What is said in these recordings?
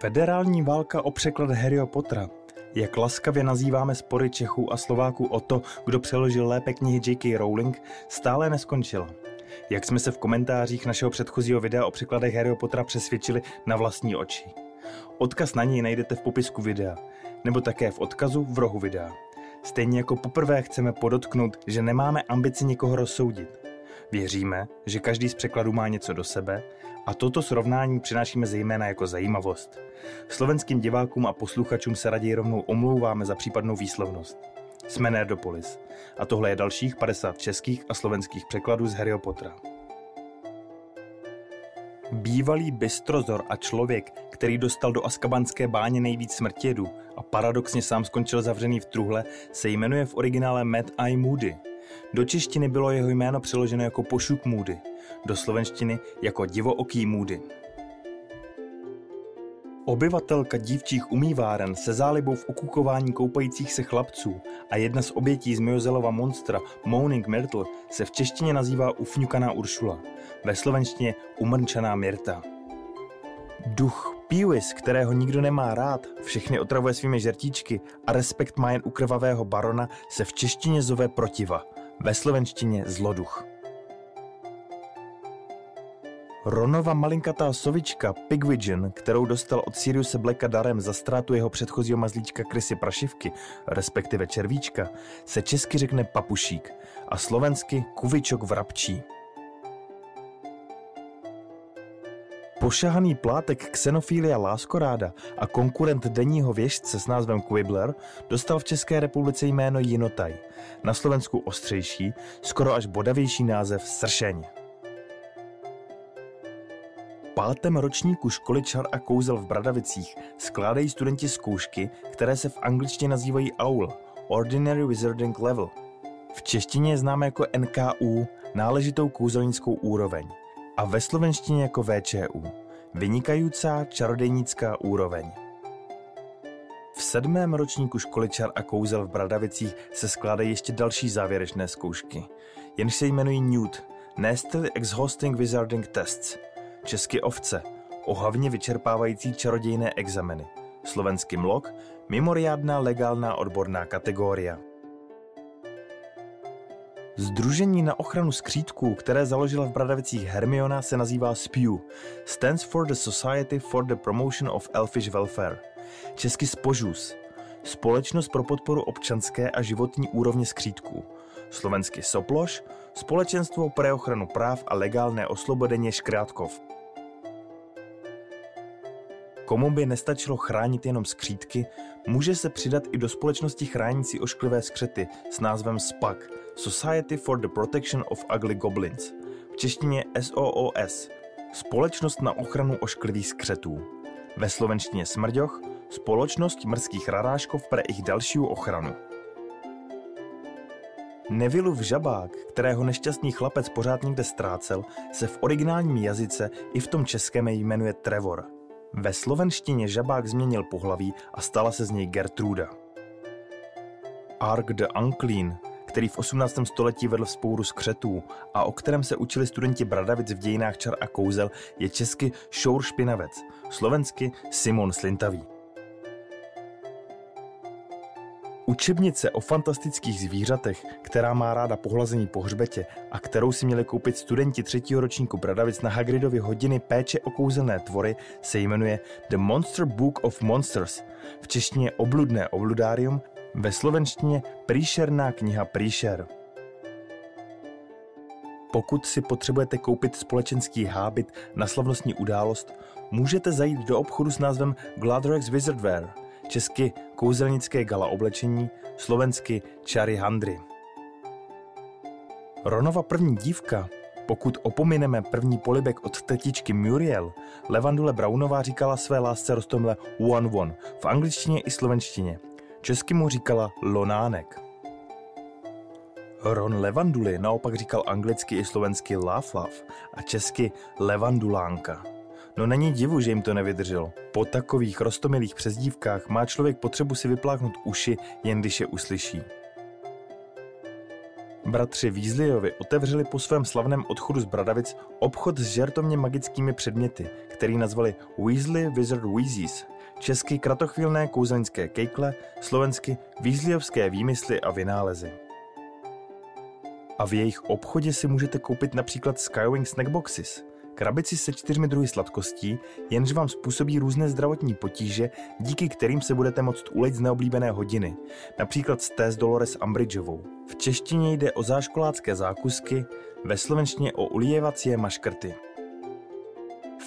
Federální válka o překlad Harryho Pottera. Jak laskavě nazýváme spory Čechů a Slováků o to, kdo přeložil lépe knihy J.K. Rowling, stále neskončila. Jak jsme se v komentářích našeho předchozího videa o překladech Harryho Pottera přesvědčili na vlastní oči. Odkaz na něj najdete v popisku videa, nebo také v odkazu v rohu videa. Stejně jako poprvé chceme podotknout, že nemáme ambici někoho rozsoudit. Věříme, že každý z překladů má něco do sebe a toto srovnání přinášíme zejména jako zajímavost. Slovenským divákům a posluchačům se raději rovnou omlouváme za případnou výslovnost. Jsme Nerdopolis a tohle je dalších 50 českých a slovenských překladů z Harryho Pottera. Bývalý bystrozor a člověk, který dostal do Askabanské báně nejvíc smrtědu a paradoxně sám skončil zavřený v truhle, se jmenuje v originále Matt I. Moody. Do češtiny bylo jeho jméno přeloženo jako Pošuk Moody, do slovenštiny jako Divooký Moody. Obyvatelka dívčích umýváren se zálibou v okukování koupajících se chlapců a jedna z obětí z Miozelova monstra Moaning Myrtle se v češtině nazývá ufňukaná Uršula, ve slovenštině umrčaná Mirta. Duch Píwis, kterého nikdo nemá rád, všechny otravuje svými žertíčky a respekt má jen u krvavého barona, se v češtině zove protiva, ve slovenštině zloduch. Ronova malinkatá sovička Pigwidgeon, kterou dostal od Siriuse Blacka darem za ztrátu jeho předchozího mazlíčka Krysy Prašivky, respektive červíčka, se česky řekne papušík a slovensky kuvičok vrabčí. Pošahaný plátek Xenophilia láskoráda a konkurent denního věžce s názvem Quibbler dostal v České republice jméno Jinotaj, na Slovensku ostřejší, skoro až bodavější název Sršeň. Pátém ročníku školy čar a kouzel v Bradavicích skládají studenti zkoušky, které se v angličtině nazývají AUL, Ordinary Wizarding Level. V češtině je známe jako NKU, náležitou kouzelnickou úroveň, a ve slovenštině jako VČU, vynikající čarodejnická úroveň. V sedmém ročníku školy čar a kouzel v Bradavicích se skládají ještě další závěrečné zkoušky, jenž se jmenují NEWT, Nastily Exhausting Wizarding Tests – česky ovce, ohavně vyčerpávající čarodějné exameny, slovensky mlok, mimoriádná legálná odborná kategoria. Združení na ochranu skřítků, které založila v Bradavicích Hermiona, se nazývá SPEW, Stands for the Society for the Promotion of Elfish Welfare, česky SPOŽUS, Společnost pro podporu občanské a životní úrovně skřítků, slovensky SOPLOŠ, Společenstvo pro ochranu práv a legálné oslobodeně Škrátkov. Komu by nestačilo chránit jenom skřítky, může se přidat i do společnosti chránící ošklivé skřety s názvem SPAC, Society for the Protection of Ugly Goblins, v češtině SOOS, Společnost na ochranu ošklivých skřetů. Ve slovenštině Smrďoch, Společnost mrských raráškov pre ich další ochranu. Nevilův žabák, kterého nešťastný chlapec pořád někde ztrácel, se v originálním jazyce i v tom českém jmenuje Trevor – ve slovenštině žabák změnil pohlaví a stala se z něj Gertruda. Ark de Unclean, který v 18. století vedl vzpouru skřetů a o kterém se učili studenti Bradavic v dějinách čar a kouzel, je česky Šour špinavec, slovensky Simon Slintavý. Učebnice o fantastických zvířatech, která má ráda pohlazení po hřbetě a kterou si měli koupit studenti třetího ročníku Bradavic na Hagridově hodiny péče o kouzelné tvory, se jmenuje The Monster Book of Monsters, v češtině Obludné obludárium, ve slovenštině Príšerná kniha Príšer. Pokud si potřebujete koupit společenský hábit na slavnostní událost, můžete zajít do obchodu s názvem Gladrex Wizardwear – česky kouzelnické gala oblečení, slovensky čary handry. Ronova první dívka, pokud opomineme první polibek od tetičky Muriel, Levandule Brownová říkala své lásce Rostomle one one, v angličtině i slovenštině. Česky mu říkala Lonánek. Ron Levanduly naopak říkal anglicky i slovensky Love a česky Levandulánka. No není divu, že jim to nevydrželo. Po takových rostomilých přezdívkách má člověk potřebu si vypláchnout uši, jen když je uslyší. Bratři Weasleyovi otevřeli po svém slavném odchodu z Bradavic obchod s žertovně magickými předměty, který nazvali Weasley Wizard Weezies, česky kratochvílné kouzelnické kejkle, slovensky Weasleyovské výmysly a vynálezy. A v jejich obchodě si můžete koupit například Skywing Snackboxes – krabici se čtyřmi druhy sladkostí, jenž vám způsobí různé zdravotní potíže, díky kterým se budete moct ulejt z neoblíbené hodiny, například z té s Dolores Umbridgeovou. V češtině jde o záškolácké zákusky, ve slovenštině o ulijevací maškrty.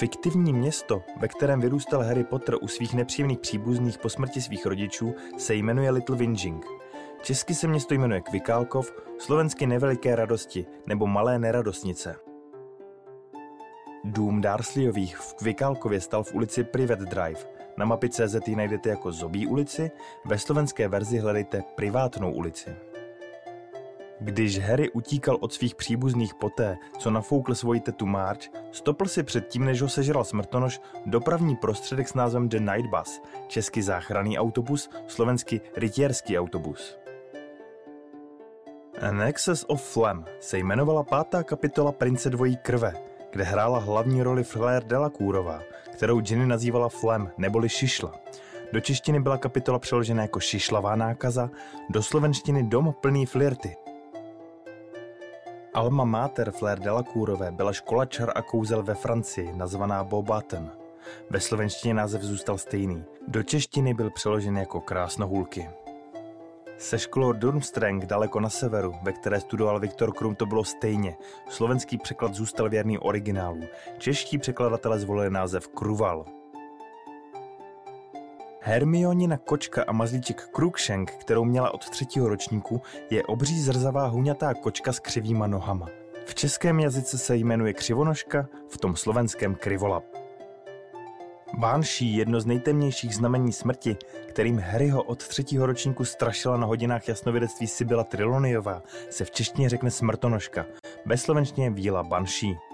Fiktivní město, ve kterém vyrůstal Harry Potter u svých nepříjemných příbuzných po smrti svých rodičů, se jmenuje Little Whinging. Česky se město jmenuje Kvikálkov, slovensky Neveliké radosti nebo Malé neradostnice. Dům Darsleyových v Kvikalkově stal v ulici Private Drive. Na mapě CZ ji najdete jako Zobí ulici, ve slovenské verzi hledejte Privátnou ulici. Když Harry utíkal od svých příbuzných poté, co nafoukl svoji tetu March, stopl si předtím, než ho sežral smrtonož, dopravní prostředek s názvem The Night Bus, český záchranný autobus, slovensky rytierský autobus. An Excess of Phlegm se jmenovala pátá kapitola Prince dvojí krve – kde hrála hlavní roli Flair Delacourová, kterou Jenny nazývala Flem neboli Šišla. Do češtiny byla kapitola přeložena jako Šišlavá nákaza, do slovenštiny Dom plný flirty. Alma mater Flair Delacourové byla škola čar a kouzel ve Francii, nazvaná Bobaten. Ve slovenštině název zůstal stejný. Do češtiny byl přeložen jako Krásnohulky. Se školou Durmstrang daleko na severu, ve které studoval Viktor Krum, to bylo stejně. Slovenský překlad zůstal věrný originálu. Čeští překladatelé zvolili název Kruval. Hermionina kočka a mazlíček Cruikshank, kterou měla od třetího ročníku, je obří zrzavá huňatá kočka s křivýma nohama. V českém jazyce se jmenuje křivonožka, v tom slovenském krivolap. Banshee, jedno z nejtemnějších znamení smrti, kterým Harryho od třetího ročníku strašila na hodinách jasnovědectví Sibila Triloniová, se v češtině řekne smrtonožka, ve slovenštině víla Banshee.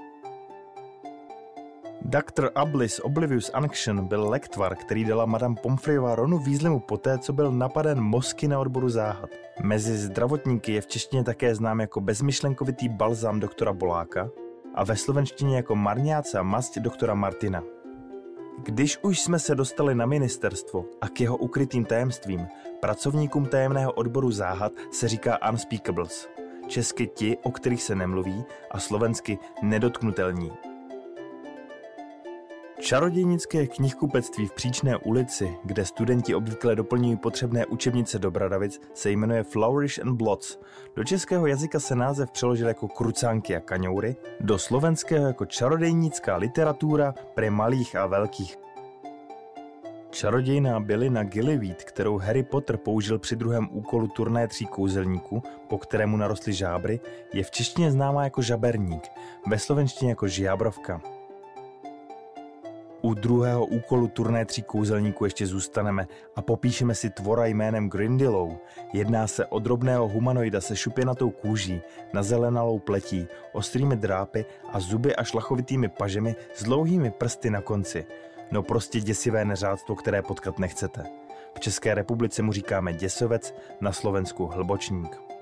Dr. Ablis Oblivious Unction byl lektvar, který dala Madame Pomfreyová Ronu Weasleymu poté, co byl napaden mozky na odboru záhad. Mezi zdravotníky je v češtině také znám jako bezmyšlenkovitý balzám doktora Boláka a ve slovenštině jako marňáca mast doktora Martina. Když už jsme se dostali na ministerstvo a k jeho ukrytým tajemstvím, pracovníkům tajemného odboru záhad se říká unspeakables, česky ti, o kterých se nemluví, a slovensky nedotknutelní. Čarodějnické knihkupectví v Příčné ulici, kde studenti obvykle doplňují potřebné učebnice do Bradavic, se jmenuje Flourish and Blots. Do českého jazyka se název přeložil jako Krucánky a kaňoury, do slovenského jako čarodějnická literatura pre malých a velkých. Čarodějná bylina Gillyweed, kterou Harry Potter použil při druhém úkolu turné tří kouzelníků, po kterému narostly žábry, je v češtině známá jako žaberník, ve slovenštině jako žiabrovka. U druhého úkolu turné tří kouzelníků ještě zůstaneme a popíšeme si tvora jménem Grindylow. Jedná se o drobného humanoida se šupěnatou kůží, nazelenalou pletí, ostrými drápy a zuby a šlachovitými pažemi s dlouhými prsty na konci. No prostě děsivé neřádstvo, které potkat nechcete. V České republice mu říkáme děsovec, na Slovensku hlbočník.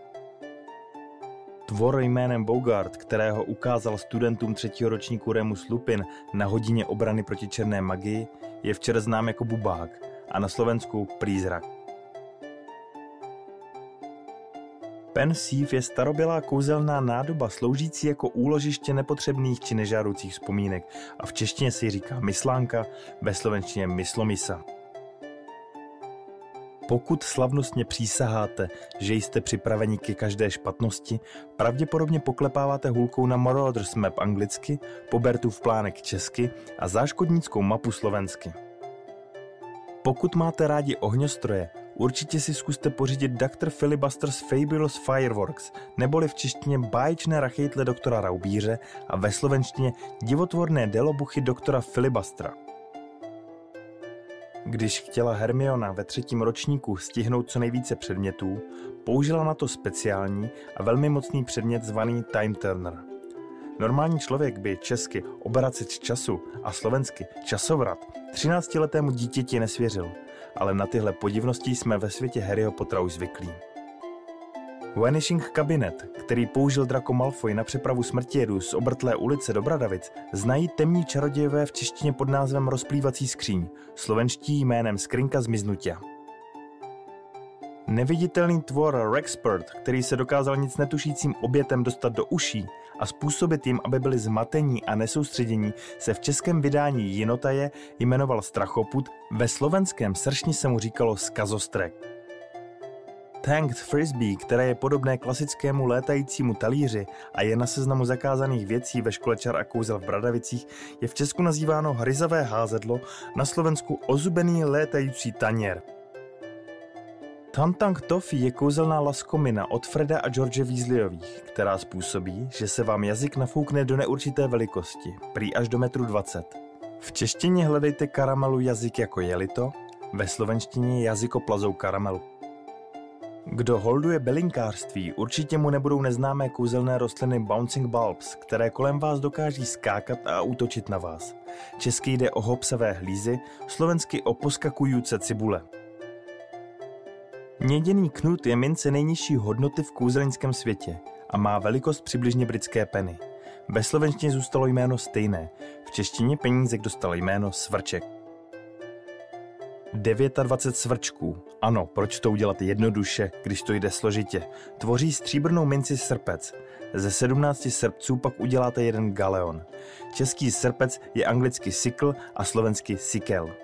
Tvor jménem Bogart, kterého ukázal studentům třetího ročníku Remus Lupin na hodině obrany proti černé magii, je včera znám jako Bubák a na Slovensku Prízrak. Pensieve je starobělá kouzelná nádoba sloužící jako úložiště nepotřebných či nežádoucích vzpomínek a v češtině si říká myslánka, ve slovenštině myslomisa. Pokud slavnostně přísaháte, že jste připraveni ke každé špatnosti, pravděpodobně poklepáváte hůlkou na Marauders Map anglicky, Pobertův plánek česky a záškodnickou mapu slovensky. Pokud máte rádi ohňostroje, určitě si zkuste pořídit Dr. Filibuster's Fabulous Fireworks, neboli v češtině báječné rachejtle doktora Raubíře a ve slovenštině divotvorné delobuchy doktora Filibastra. Když chtěla Hermiona ve třetím ročníku stihnout co nejvíce předmětů, použila na to speciální a velmi mocný předmět zvaný Time Turner. Normální člověk by česky obraceč času a slovensky časovrat 13-letému dítěti nesvěřil, ale na tyhle podivnosti jsme ve světě Harryho Pottera už zvyklí. Vanishing Cabinet, který použil Draco Malfoy na přepravu smrtědu z obrtlé ulice do Bradavic, znají temní čarodějové v češtině pod názvem Rozplývací skříň, slovenští jménem Skrinka zmiznutia. Neviditelný tvor Rexpert, který se dokázal nic netušícím obětem dostat do uší a způsobit jim, aby byli zmatení a nesoustředění, se v českém vydání Jinotaje jmenoval Strachoput, ve slovenském sršni se mu říkalo Skazostrek. Tanked Frisbee, které je podobné klasickému létajícímu talíři a je na seznamu zakázaných věcí ve škole čar a kouzel v Bradavicích, je v Česku nazýváno hryzavé házedlo, na Slovensku ozubený létající taněr. Tantang Toffee je kouzelná laskomina od Freda a George Weasleyových, která způsobí, že se vám jazyk nafoukne do neurčité velikosti, prý až do metru 20. V češtině hledejte karamelu jazyk jako jelito, ve slovenštině jazykoplazou karamelu. Kdo holduje belinkářství, určitě mu nebudou neznámé kouzelné rostliny bouncing bulbs, které kolem vás dokáží skákat a útočit na vás. Česky jde o hopsavé hlízy, slovensky o poskakující cibule. Měděný knut je mince nejnižší hodnoty v kouzelnickém světě a má velikost přibližně britské peny. Ve slovenštině zůstalo jméno stejné, v češtině penízek dostal jméno svrček. 29 svrčků. Ano, proč to udělat jednoduše, když to jde složitě? Tvoří stříbrnou minci srpec. Ze 17 srpců pak uděláte jeden galeon. Český srpec je anglicky sickle a slovensky sikel.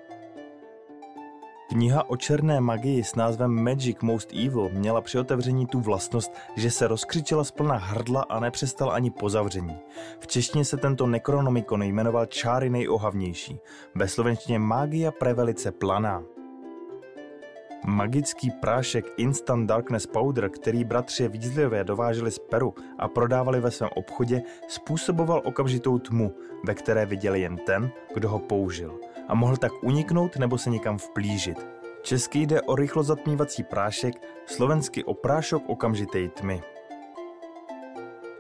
Kniha o černé magii s názvem Magic Most Evil měla při otevření tu vlastnost, že se rozkřičela z plná hrdla a nepřestal ani po zavření. V češtině se tento nekronomikon jmenoval Čáry nejohavnější, ve slovenštině Magia prevelice planá. Magický prášek Instant Darkness Powder, který bratři Weasleyové dováželi z Peru a prodávali ve svém obchodě, způsoboval okamžitou tmu, ve které viděl jen ten, kdo ho použil – a mohl tak uniknout nebo se někam vplížit. Český jde o rychlo zatmívací prášek, slovensky o prášok okamžité tmy.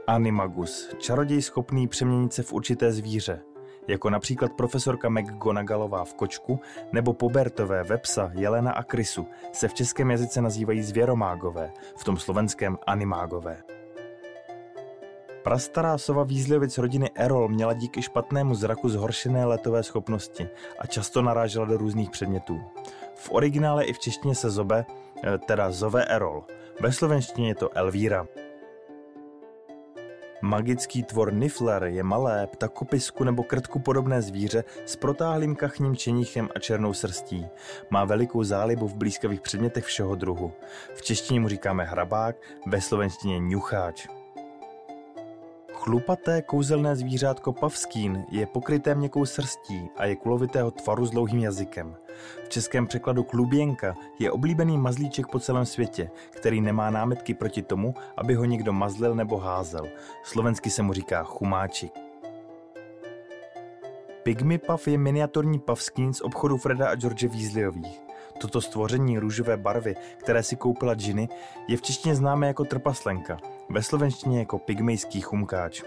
Animagus, čaroděj schopný přeměnit se v určité zvíře, jako například profesorka McGonagallová v kočku nebo Pobertové, Vepsa, Jelena a Krysu se v českém jazyce nazývají zvěromágové, v tom slovenském animágové. Prastará sova výzliovic rodiny Erol měla díky špatnému zraku zhoršené letové schopnosti a často narážela do různých předmětů. V originále i v češtině se zobe, eh, teda zove Erol. Ve slovenštině je to Elvíra. Magický tvor Nifler je malé, ptakopisku nebo krtku podobné zvíře s protáhlým kachním čenichem a černou srstí. Má velikou zálibu v blízkavých předmětech všeho druhu. V češtině mu říkáme hrabák, ve slovenštině ňucháč. Chlupaté kouzelné zvířátko pavskín je pokryté měkkou srstí a je kulovitého tvaru s dlouhým jazykem. V českém překladu kluběnka je oblíbený mazlíček po celém světě, který nemá námitky proti tomu, aby ho někdo mazlil nebo házel. Slovensky se mu říká chumáčik. Pygmy Puff je miniaturní pavskín z obchodu Freda a George Weasleyových. Toto stvoření růžové barvy, které si koupila Ginny, je v češtině známé jako trpaslenka, ve slovenštině jako pygmejský chumkáč.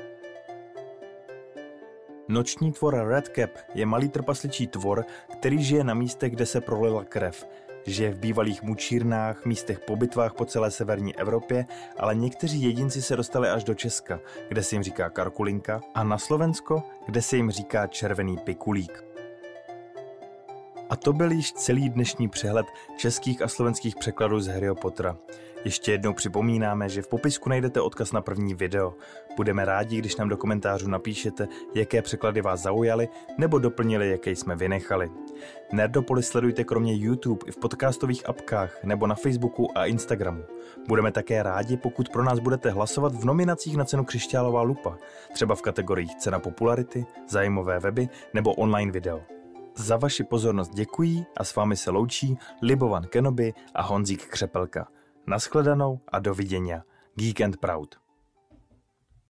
Noční tvor Redcap je malý trpasličí tvor, který žije na místech, kde se prolila krev. Žije v bývalých mučírnách, místech po bitvách po celé severní Evropě, ale někteří jedinci se dostali až do Česka, kde se jim říká karkulinka, a na Slovensko, kde se jim říká červený pikulík. A to byl již celý dnešní přehled českých a slovenských překladů z Harryho Pottera. Ještě jednou připomínáme, že v popisku najdete odkaz na první video. Budeme rádi, když nám do komentářů napíšete, jaké překlady vás zaujaly nebo doplnili, jaké jsme vynechali. Nerdopolis sledujte kromě YouTube i v podcastových apkách nebo na Facebooku a Instagramu. Budeme také rádi, pokud pro nás budete hlasovat v nominacích na cenu Křišťálová lupa, třeba v kategoriích cena popularity, zajímavé weby nebo online video. Za vaši pozornost děkuji a s vámi se loučí Libovan Kenobi a Honzík Křepelka. Naschledanou a doviděnia. Geek and Proud.